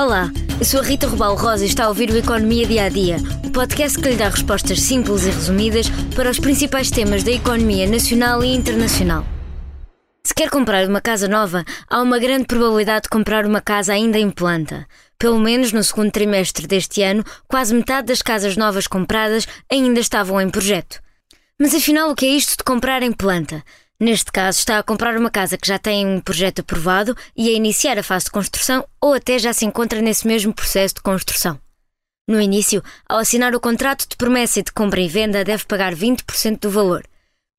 Olá, eu sou a Rita Rubal Rosa e está a ouvir o Economia Dia a Dia, o podcast que lhe dá respostas simples e resumidas para os principais temas da economia nacional e internacional. Se quer comprar uma casa nova, há uma grande probabilidade de comprar uma casa ainda em planta. Pelo menos no segundo trimestre deste ano, quase metade das casas novas compradas ainda estavam em projeto. Mas afinal, o que é isto de comprar em planta? Neste caso, está a comprar uma casa que já tem um projeto aprovado e a iniciar a fase de construção ou até já se encontra nesse mesmo processo de construção. No início, ao assinar o contrato de promessa e de compra e venda, deve pagar 20% do valor.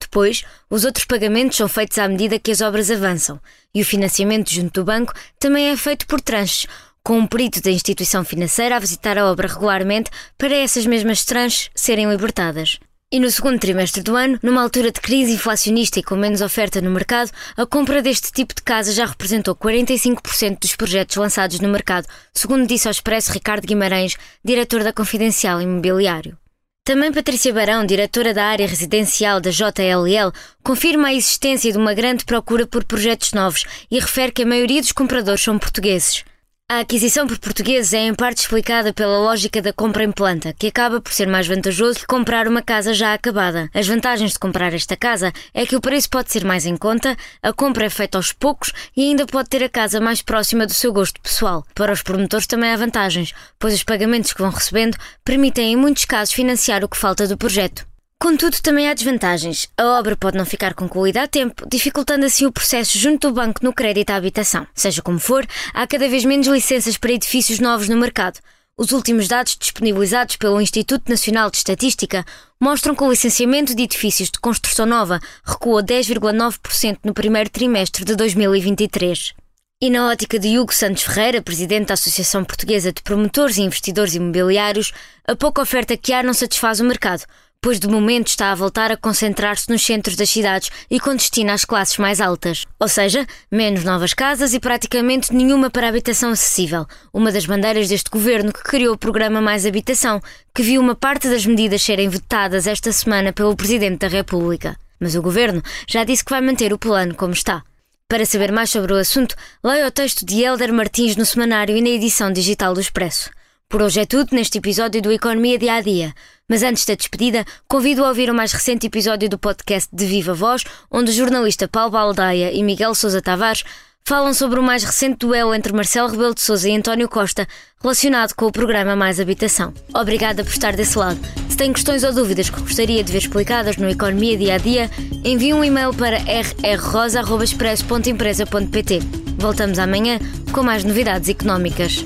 Depois, os outros pagamentos são feitos à medida que as obras avançam e o financiamento junto do banco também é feito por tranches, com um perito da instituição financeira a visitar a obra regularmente para essas mesmas tranches serem libertadas. E no segundo trimestre do ano, numa altura de crise inflacionista e com menos oferta no mercado, a compra deste tipo de casa já representou 45% dos projetos lançados no mercado, segundo disse ao Expresso Ricardo Guimarães, diretor da Confidencial Imobiliário. Também Patrícia Barão, diretora da área residencial da JLL, confirma a existência de uma grande procura por projetos novos e refere que a maioria dos compradores são portugueses. A aquisição por portugueses é em parte explicada pela lógica da compra em planta, que acaba por ser mais vantajoso que comprar uma casa já acabada. As vantagens de comprar esta casa é que o preço pode ser mais em conta, a compra é feita aos poucos e ainda pode ter a casa mais próxima do seu gosto pessoal. Para os promotores também há vantagens, pois os pagamentos que vão recebendo permitem em muitos casos financiar o que falta do projeto. Contudo, também há desvantagens. A obra pode não ficar concluída a tempo, dificultando assim o processo junto do banco no crédito à habitação. Seja como for, há cada vez menos licenças para edifícios novos no mercado. Os últimos dados disponibilizados pelo Instituto Nacional de Estatística mostram que o licenciamento de edifícios de construção nova recuou 10,9% no primeiro trimestre de 2023. E na ótica de Hugo Santos Ferreira, presidente da Associação Portuguesa de Promotores e Investidores Imobiliários, a pouca oferta que há não satisfaz o mercado, pois de momento está a voltar a concentrar-se nos centros das cidades e com destino às classes mais altas. Ou seja, menos novas casas e praticamente nenhuma para habitação acessível. Uma das bandeiras deste governo que criou o programa Mais Habitação, que viu uma parte das medidas serem vetadas esta semana pelo Presidente da República. Mas o governo já disse que vai manter o plano como está. Para saber mais sobre o assunto, leia o texto de Helder Martins no semanário e na edição digital do Expresso. Por hoje é tudo neste episódio do Economia Dia a Dia. Mas antes da despedida, convido a ouvir o mais recente episódio do podcast de Viva Voz, onde o jornalista Paulo Baldaia e Miguel Sousa Tavares falam sobre o mais recente duelo entre Marcelo Rebelo de Sousa e António Costa, relacionado com o programa Mais Habitação. Obrigada por estar desse lado. Se tem questões ou dúvidas que gostaria de ver explicadas no Economia Dia a Dia, envie um e-mail para rrrosa.expresso.empresa.pt. Voltamos amanhã com mais novidades económicas.